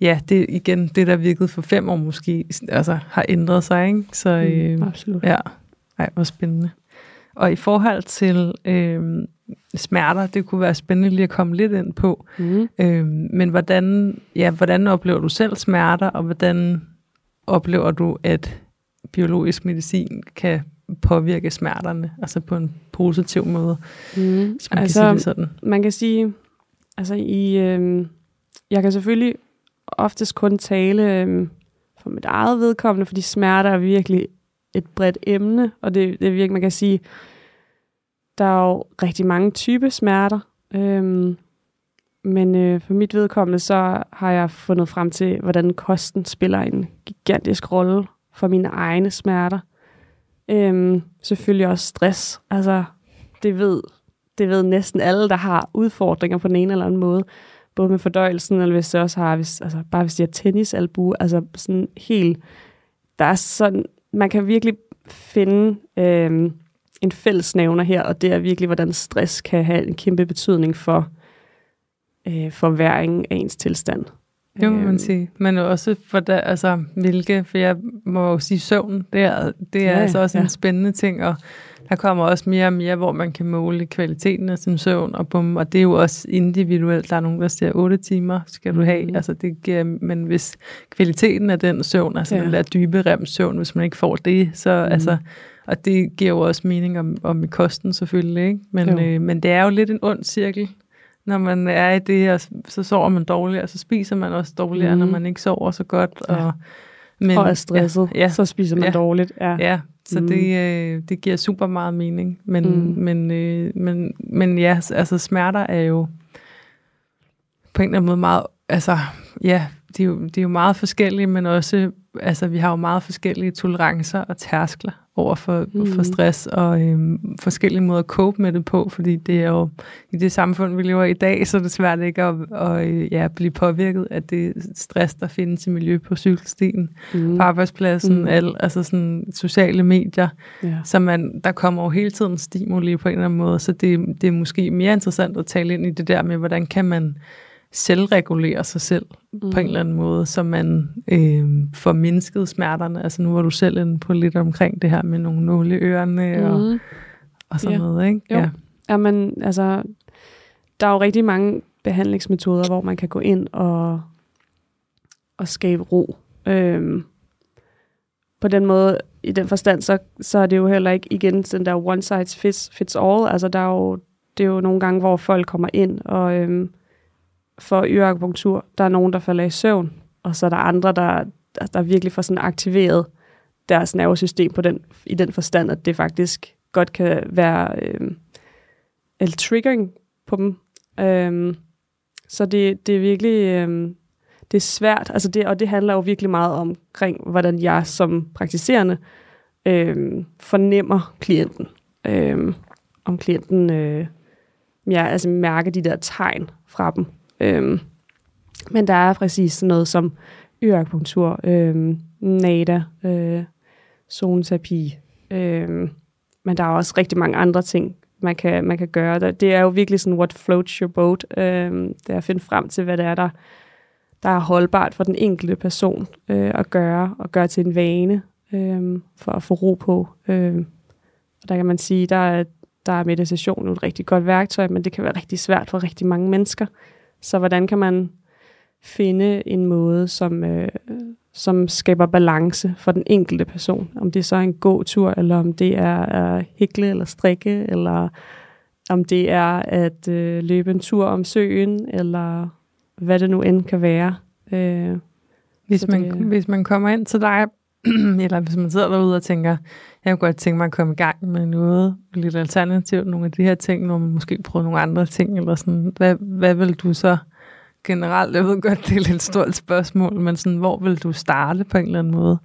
ja, det igen, det der virkede for fem år måske, altså har ændret sig, ikke? Så mm, øh, mm, absolut. ja, ej, hvor spændende. Og i forhold til øh, smerter, det kunne være spændende lige at komme lidt ind på. Mm. Øh, men hvordan, ja, hvordan oplever du selv smerter, og hvordan oplever du, at biologisk medicin kan påvirke smerterne, altså på en positiv måde, mm. man altså, kan sige det sådan. Man kan sige, altså i, øh, jeg kan selvfølgelig oftest kun tale øh, for mit eget vedkommende, fordi smerter er virkelig et bredt emne, og det, det er virkelig, man kan sige, der er jo rigtig mange typer smerter, øh, men øh, for mit vedkommende, så har jeg fundet frem til, hvordan kosten spiller en gigantisk rolle for mine egne smerter. Øhm, selvfølgelig også stress. Altså, det ved, det ved næsten alle, der har udfordringer på den ene eller anden måde. Både med fordøjelsen, eller hvis det også har, hvis, altså, bare hvis de har tennisalbu, altså sådan helt, der er sådan, man kan virkelig finde øhm, en fællesnævner her, og det er virkelig, hvordan stress kan have en kæmpe betydning for øh, forværingen af ens tilstand. Det må man øhm. sige. Men også for der, altså, hvilke, for jeg må jo sige søvn, det er, det er ja, altså også ja. en spændende ting, og der kommer også mere og mere, hvor man kan måle kvaliteten af sin søvn, og, bum, og det er jo også individuelt. Der er nogen, der siger, 8 timer skal du have. Mm. Altså, det giver, men hvis kvaliteten af den søvn, altså ja. den der dybe rem søvn, hvis man ikke får det, så mm. altså, og det giver jo også mening om, om i kosten selvfølgelig, ikke? Men, øh, men det er jo lidt en ond cirkel, når man er i det her, så sover man dårligere, og så spiser man også dårligere, mm. når man ikke sover så godt. Og, ja. men, og er stresset, ja, ja, så spiser man ja, dårligt. Ja, ja så mm. det, øh, det giver super meget mening. Men, mm. men, øh, men, men ja, altså smerter er jo på en eller anden måde meget, altså ja, de er jo, de er jo meget forskellige, men også, altså vi har jo meget forskellige tolerancer og tærskler over for, mm. for stress og øhm, forskellige måder at cope med det på, fordi det er jo i det samfund, vi lever i i dag, så er det svært ikke at, at øh, ja, blive påvirket af det stress, der findes i miljø på cykelstien, mm. på arbejdspladsen, mm. al, altså sådan sociale medier, yeah. så man, der kommer jo hele tiden stimuli på en eller anden måde, så det, det er måske mere interessant at tale ind i det der med, hvordan kan man selvregulere sig selv mm. på en mm. eller anden måde, så man øh, får mindsket smerterne. Altså nu var du selv inde på lidt omkring det her med nogle nåle ørerne mm. og, og sådan ja. noget, ikke? Jo. Ja. Jamen, altså, der er jo rigtig mange behandlingsmetoder, hvor man kan gå ind og, og skabe ro. Øhm, på den måde, i den forstand, så, så er det jo heller ikke igen den der one size fits, fits all. Altså, der er jo, det er jo nogle gange, hvor folk kommer ind og... Øhm, for øreakupunktur. Der er nogen, der falder i søvn, og så er der andre, der, der, der virkelig får sådan aktiveret deres nervesystem på den, i den forstand, at det faktisk godt kan være øh, en triggering på dem. Øh, så det, det er virkelig øh, det er svært, altså det, og det handler jo virkelig meget omkring, hvordan jeg som praktiserende øh, fornemmer klienten. Øh, om klienten øh, ja, altså mærker de der tegn fra dem. Øhm, men der er præcis sådan noget som øreakupunktur, øhm, NADA, øh, zoneterapi, øhm, men der er også rigtig mange andre ting, man kan, man kan gøre. Det er jo virkelig sådan, what floats your boat. Øhm, det er at finde frem til, hvad det er, der, der er holdbart for den enkelte person øh, at gøre, og gøre til en vane øh, for at få ro på. Øh, og der kan man sige, der er, der er meditation et rigtig godt værktøj, men det kan være rigtig svært for rigtig mange mennesker. Så hvordan kan man finde en måde, som, øh, som skaber balance for den enkelte person? Om det så er en gåtur, eller om det er at hækle eller strikke, eller om det er at øh, løbe en tur om søen, eller hvad det nu end kan være. Øh, hvis, man, det, hvis man kommer ind til dig, [CLEARS THROAT] eller hvis man sidder derude og tænker, jeg kunne godt tænke mig at komme i gang med noget lidt alternativt, nogle af de her ting, når man måske prøver nogle andre ting, eller sådan, hvad, hvad vil du så generelt, jeg ved godt, det er et lidt stort spørgsmål, men sådan, hvor vil du starte på en eller anden måde?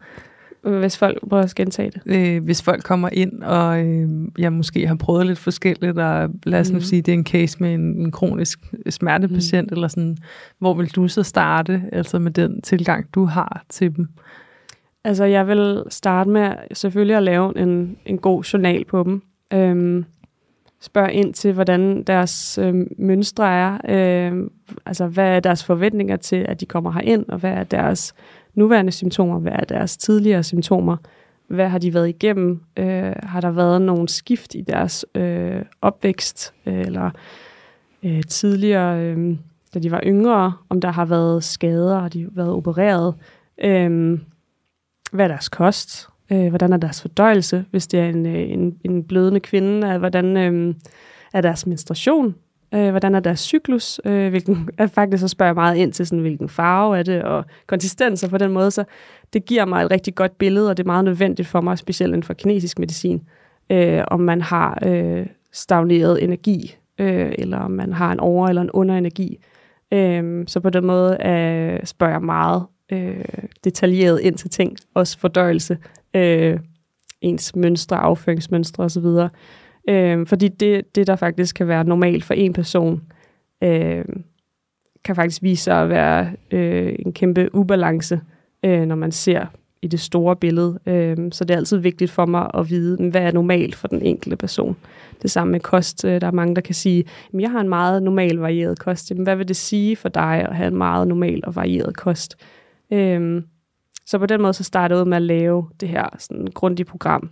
Hvis folk prøver at gentage det. Øh, hvis folk kommer ind, og øh, jeg måske har prøvet lidt forskelligt, og lad os nu mm. sige, det er en case med en, en kronisk smertepatient, mm. eller sådan, hvor vil du så starte, altså med den tilgang, du har til dem? Altså, jeg vil starte med selvfølgelig at lave en, en god journal på dem. Øhm, spørg ind til, hvordan deres øhm, mønstre er. Øhm, altså, hvad er deres forventninger til, at de kommer herind, og hvad er deres nuværende symptomer, hvad er deres tidligere symptomer, hvad har de været igennem, øh, har der været nogle skift i deres øh, opvækst, øh, eller øh, tidligere, øh, da de var yngre, om der har været skader, har de været opereret, øh, hvad er deres kost, øh, hvordan er deres fordøjelse, hvis det er en, øh, en, en blødende kvinde, hvordan øh, er deres menstruation, øh, hvordan er deres cyklus, øh, hvilken, [LAUGHS] er faktisk så spørger jeg meget ind til, sådan, hvilken farve er det, og konsistenser på den måde, så det giver mig et rigtig godt billede, og det er meget nødvendigt for mig, specielt inden for kinesisk medicin, øh, om man har øh, stagneret energi, øh, eller om man har en over- eller en underenergi. Øh, så på den måde øh, spørger jeg meget øh, detaljeret ind til ting, også fordøjelse, øh, ens mønstre, afføringsmønstre osv. Øh, fordi det, det, der faktisk kan være normalt for en person, øh, kan faktisk vise sig at være øh, en kæmpe ubalance, øh, når man ser i det store billede. Øh, så det er altid vigtigt for mig at vide, hvad er normalt for den enkelte person. Det samme med kost. Øh, der er mange, der kan sige, at jeg har en meget normal varieret kost. Jamen, hvad vil det sige for dig at have en meget normal og varieret kost? Øh, Øhm, så på den måde så startede jeg ud med at lave det her sådan grundige program.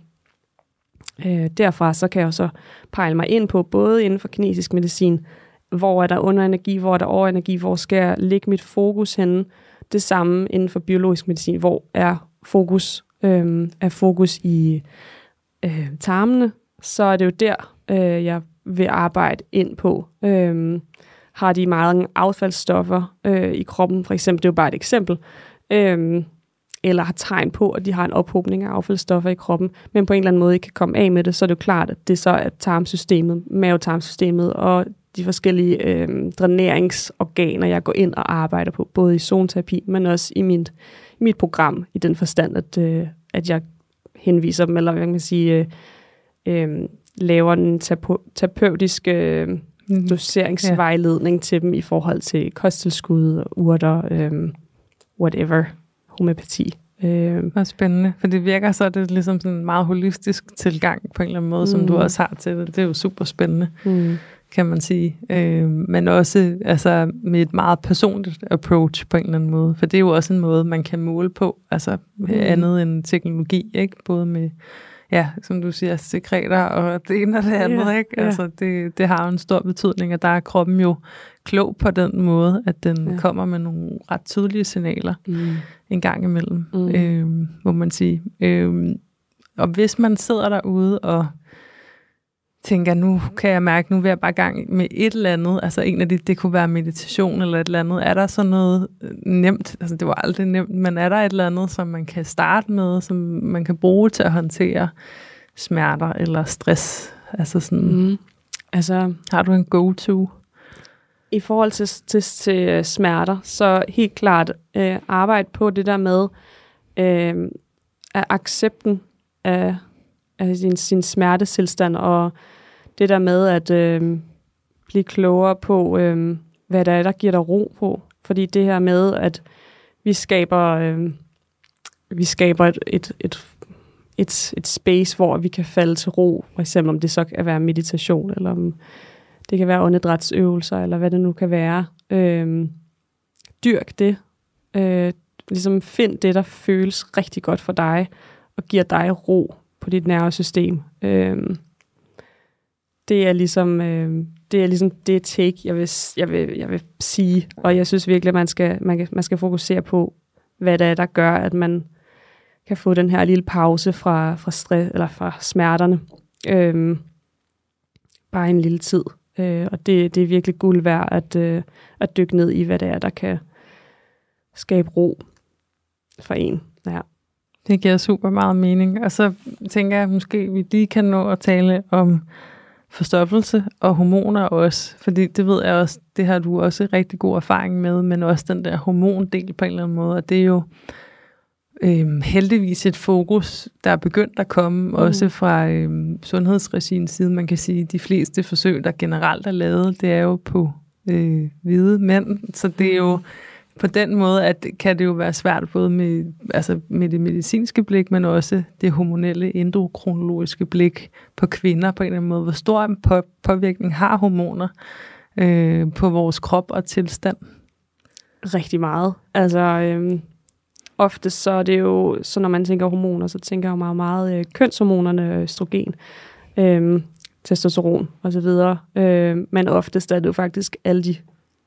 Øh, derfra så kan jeg så pejle mig ind på, både inden for kinesisk medicin, hvor er der underenergi, hvor er der overenergi, hvor skal jeg lægge mit fokus henne. Det samme inden for biologisk medicin, hvor er fokus, øh, er fokus i øh, tarmene, så er det jo der, øh, jeg vil arbejde ind på. Øh, har de mange affaldsstoffer øh, i kroppen, for eksempel, det er jo bare et eksempel, øh, eller har tegn på, at de har en ophobning af affaldsstoffer i kroppen, men på en eller anden måde ikke kan komme af med det, så er det jo klart, at det så er tarmsystemet, mavetarmsystemet og de forskellige øh, dræneringsorganer, jeg går ind og arbejder på, både i zoneterapi, men også i mit, mit program, i den forstand, at, øh, at jeg henviser dem, eller hvad kan man sige, øh, øh, laver en terapeutisk øh, mm. doseringsvejledning ja. til dem i forhold til kosttilskud, urter, øh, whatever, homopati. Øh. Det er spændende, for det virker så, det er ligesom sådan en meget holistisk tilgang på en eller anden måde, mm. som du mm. også har til det. Det er jo super spændende, mm. kan man sige. Øh, men også altså, med et meget personligt approach på en eller anden måde, for det er jo også en måde, man kan måle på, altså mm. andet end teknologi, ikke? Både med ja, som du siger, sekreter og det ene og det andet, yeah, ikke? Yeah. Altså, det, det har jo en stor betydning, og der er kroppen jo klog på den måde, at den ja. kommer med nogle ret tydelige signaler mm. en gang imellem, mm. øh, må man sige. Øh, og hvis man sidder derude og tænker, nu kan jeg mærke, nu vil jeg bare gang med et eller andet, altså en af de, det kunne være meditation eller et eller andet, er der så noget øh, nemt, altså det var aldrig nemt, men er der et eller andet, som man kan starte med, som man kan bruge til at håndtere smerter eller stress? Altså sådan, mm. altså, har du en go-to? I forhold til, til, til øh, smerter, så helt klart øh, arbejde på det der med øh, at accepten af, af sin, sin smertetilstand og det der med at øh, blive klogere på, øh, hvad der er, der giver dig ro på. Fordi det her med, at vi skaber, øh, vi skaber et, et, et, et, et space, hvor vi kan falde til ro, for eksempel om det så kan være meditation, eller om det kan være åndedrætsøvelser, eller hvad det nu kan være. Øh, dyrk det. Øh, ligesom find det, der føles rigtig godt for dig, og giver dig ro på dit nervesystem. Øh, det er ligesom, øh, det er ligesom det take, jeg vil, jeg, vil, jeg vil sige. Og jeg synes virkelig, at man skal, man, kan, man skal fokusere på, hvad det er, der gør, at man kan få den her lille pause fra, fra, stress, eller fra smerterne. Øh, bare en lille tid. Øh, og det, det er virkelig guld værd at, øh, at dykke ned i, hvad det er, der kan skabe ro for en. Ja. Det giver super meget mening. Og så tænker jeg, at måske vi lige kan nå at tale om forstoppelse og hormoner også, fordi det ved jeg også, det har du også rigtig god erfaring med, men også den der hormondel på en eller anden måde, og det er jo øhm, heldigvis et fokus, der er begyndt at komme, mm. også fra øhm, sundhedsregiens side. Man kan sige, at de fleste forsøg, der generelt er lavet, det er jo på øh, hvide mænd, så det er jo på den måde, at kan det jo være svært både med, altså med det medicinske blik, men også det hormonelle endokronologiske blik på kvinder på en eller anden måde. Hvor stor en på, påvirkning har hormoner øh, på vores krop og tilstand? Rigtig meget. Altså, øh, ofte så er det jo, så når man tænker hormoner, så tænker jeg meget, meget øh, kønshormonerne, østrogen. Øh, testosteron osv. Øh, men oftest er det jo faktisk alle de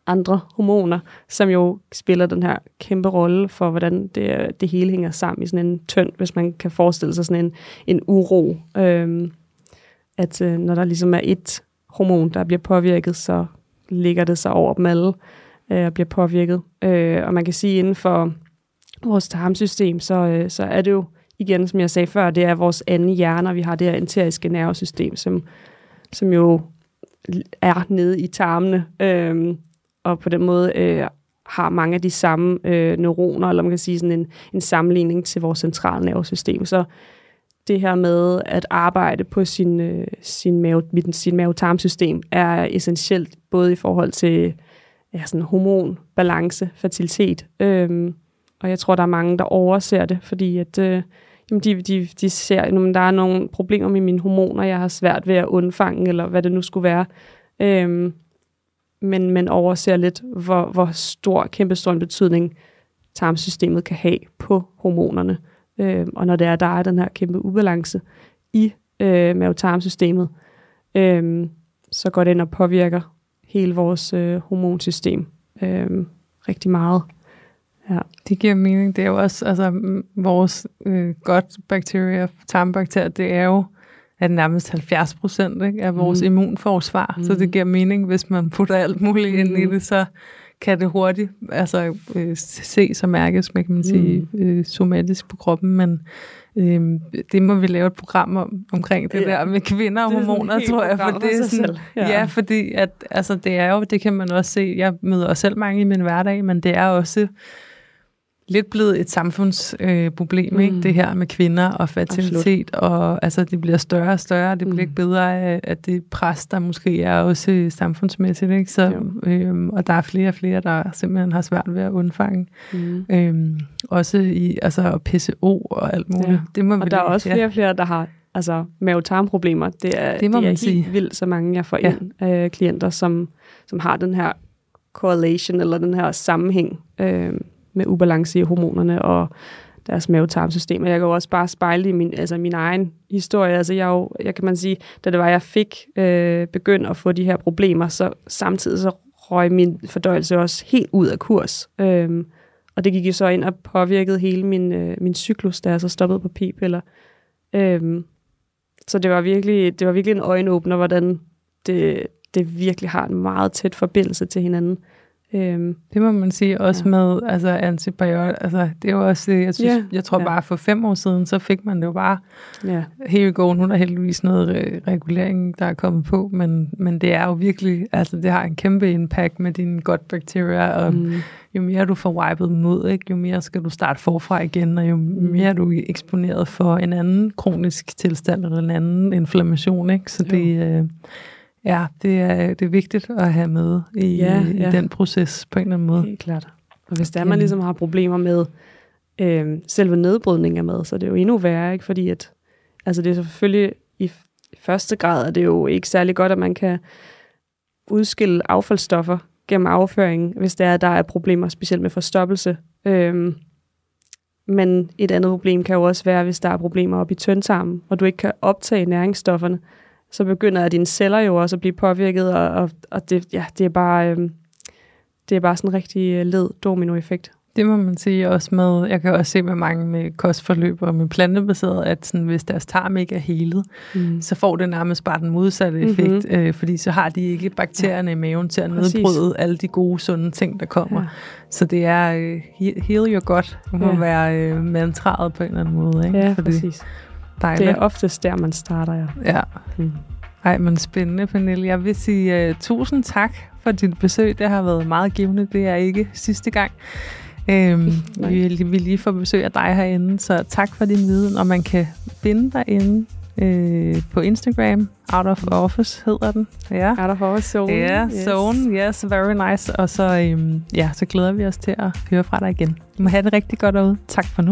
andre hormoner, som jo spiller den her kæmpe rolle for, hvordan det, det hele hænger sammen i sådan en tynd, hvis man kan forestille sig sådan en, en uro. Øhm, at øh, når der ligesom er et hormon, der bliver påvirket, så ligger det sig over dem alle øh, og bliver påvirket. Øh, og man kan sige, inden for vores tarmsystem, så, øh, så er det jo, igen, som jeg sagde før, det er vores anden hjerne, og vi har det her enteriske nervesystem, som, som jo er nede i tarmene. Øh, og på den måde øh, har mange af de samme øh, neuroner, eller man kan sige sådan en, en sammenligning til vores centrale nervesystem. Så det her med at arbejde på sin, øh, sin, mave, sin mavetarmsystem er essentielt, både i forhold til ja, sådan hormon, balance, fertilitet, Øhm, og jeg tror, der er mange, der overser det, fordi at, øh, jamen de, de, de ser, at der er nogle problemer med mine hormoner, jeg har svært ved at undfange, eller hvad det nu skulle være. Øhm, men man overser lidt, hvor, hvor stor, kæmpe stor en betydning tarmsystemet kan have på hormonerne. Øh, og når det er, der er den her kæmpe ubalance i øh, mavetarmsystemet, øh, så går det ind og påvirker hele vores øh, hormonsystem øh, rigtig meget. Ja. Det giver mening. Det er jo også, altså vores øh, godt bakterier, tarmbakterier, det er jo at nærmest 70 procent af vores mm. immunforsvar. Mm. Så det giver mening, hvis man putter alt muligt ind mm. i det, så kan det hurtigt altså, øh, ses og mærkes, man kan man sige, mm. øh, somatisk på kroppen, men øh, det må vi lave et program om, omkring det ja. der med kvinder og hormoner, tror jeg, for det er sådan, ja. ja, fordi at, altså, det er jo, det kan man også se, jeg møder også selv mange i min hverdag, men det er også lidt blevet et samfundsproblem, øh, ikke? Mm. det her med kvinder og fertilitet, Absolut. og altså, det bliver større og større, det bliver mm. ikke bedre af, at det pres, der måske er også samfundsmæssigt, ikke? Så, øhm, og der er flere og flere, der simpelthen har svært ved at undfange. Mm. Øhm, også i altså, PCO og alt muligt. Ja. Det må og vi der er også flere og flere, der har altså mavetarmproblemer. Det er, det det er helt sige. vildt så mange, jeg får ja. ind af klienter, som, som har den her correlation, eller den her sammenhæng øh, med ubalance i hormonerne og deres mavetarmsystem. Og jeg kan jo også bare spejle i min, altså min egen historie. Altså jeg, jo, jeg kan man sige, da det var, jeg fik øh, begyndt at få de her problemer, så samtidig så røg min fordøjelse også helt ud af kurs. Øhm, og det gik jo så ind og påvirkede hele min, øh, min cyklus, da jeg så stoppede på p-piller. Øhm, så det var virkelig, det var virkelig en øjenåbner, hvordan det, det virkelig har en meget tæt forbindelse til hinanden. Øhm, det må man sige også ja. med altså antibiotika. Altså, det er jo også jeg synes, ja. jeg tror ja. bare for fem år siden, så fik man det jo bare ja. helt go. Nu er der heldigvis noget re- regulering, der er kommet på, men, men det er jo virkelig, altså det har en kæmpe impact med dine godt bakterier, og mm. jo mere du får wipet dem ud, ikke, jo mere skal du starte forfra igen, og jo mm. mere du er eksponeret for en anden kronisk tilstand, eller en anden inflammation, ikke? så det, øh, Ja, det er, det er vigtigt at have med i, ja, i ja. den proces på en eller anden måde. Helt klart. Og hvis der man ligesom har problemer med øh, selve nedbrydningen af mad, så er det jo endnu værre, ikke? fordi at, altså det er selvfølgelig i første grad, er det jo ikke særlig godt, at man kan udskille affaldsstoffer gennem afføring, hvis der er, der er problemer, specielt med forstoppelse. Øhm, men et andet problem kan jo også være, hvis der er problemer op i tyndtarmen, og du ikke kan optage næringsstofferne, så begynder dine celler jo også at blive påvirket, og, og, og det, ja, det, er bare, øh, det er bare sådan en rigtig øh, led dominoeffekt. Det må man sige også med, jeg kan også se med mange med kostforløb og med plantebaseret, at sådan, hvis deres tarm ikke er helet, mm. så får det nærmest bare den modsatte effekt, mm-hmm. øh, fordi så har de ikke bakterierne ja. i maven til at Præcis. nedbryde alle de gode, sunde ting, der kommer. Ja. Så det er øh, heal your gut, må ja. være øh, mantraet på en eller anden måde. Ikke? Ja, fordi, præcis. Dejligt. Det er oftest der, man starter, ja. Ja. Mm. Ej, men spændende, Pernille. Jeg vil sige uh, tusind tak for dit besøg. Det har været meget givende. Det er ikke sidste gang. Øhm, vi vil lige få besøg af dig herinde, så tak for din viden. Og man kan finde dig inde øh, på Instagram. Out of Office hedder den. Ja. Out of Office Zone. Ja, yes. Zone. Yes, very nice. Og så, øhm, ja, så glæder vi os til at høre fra dig igen. Du må have det rigtig godt derude. Tak for nu.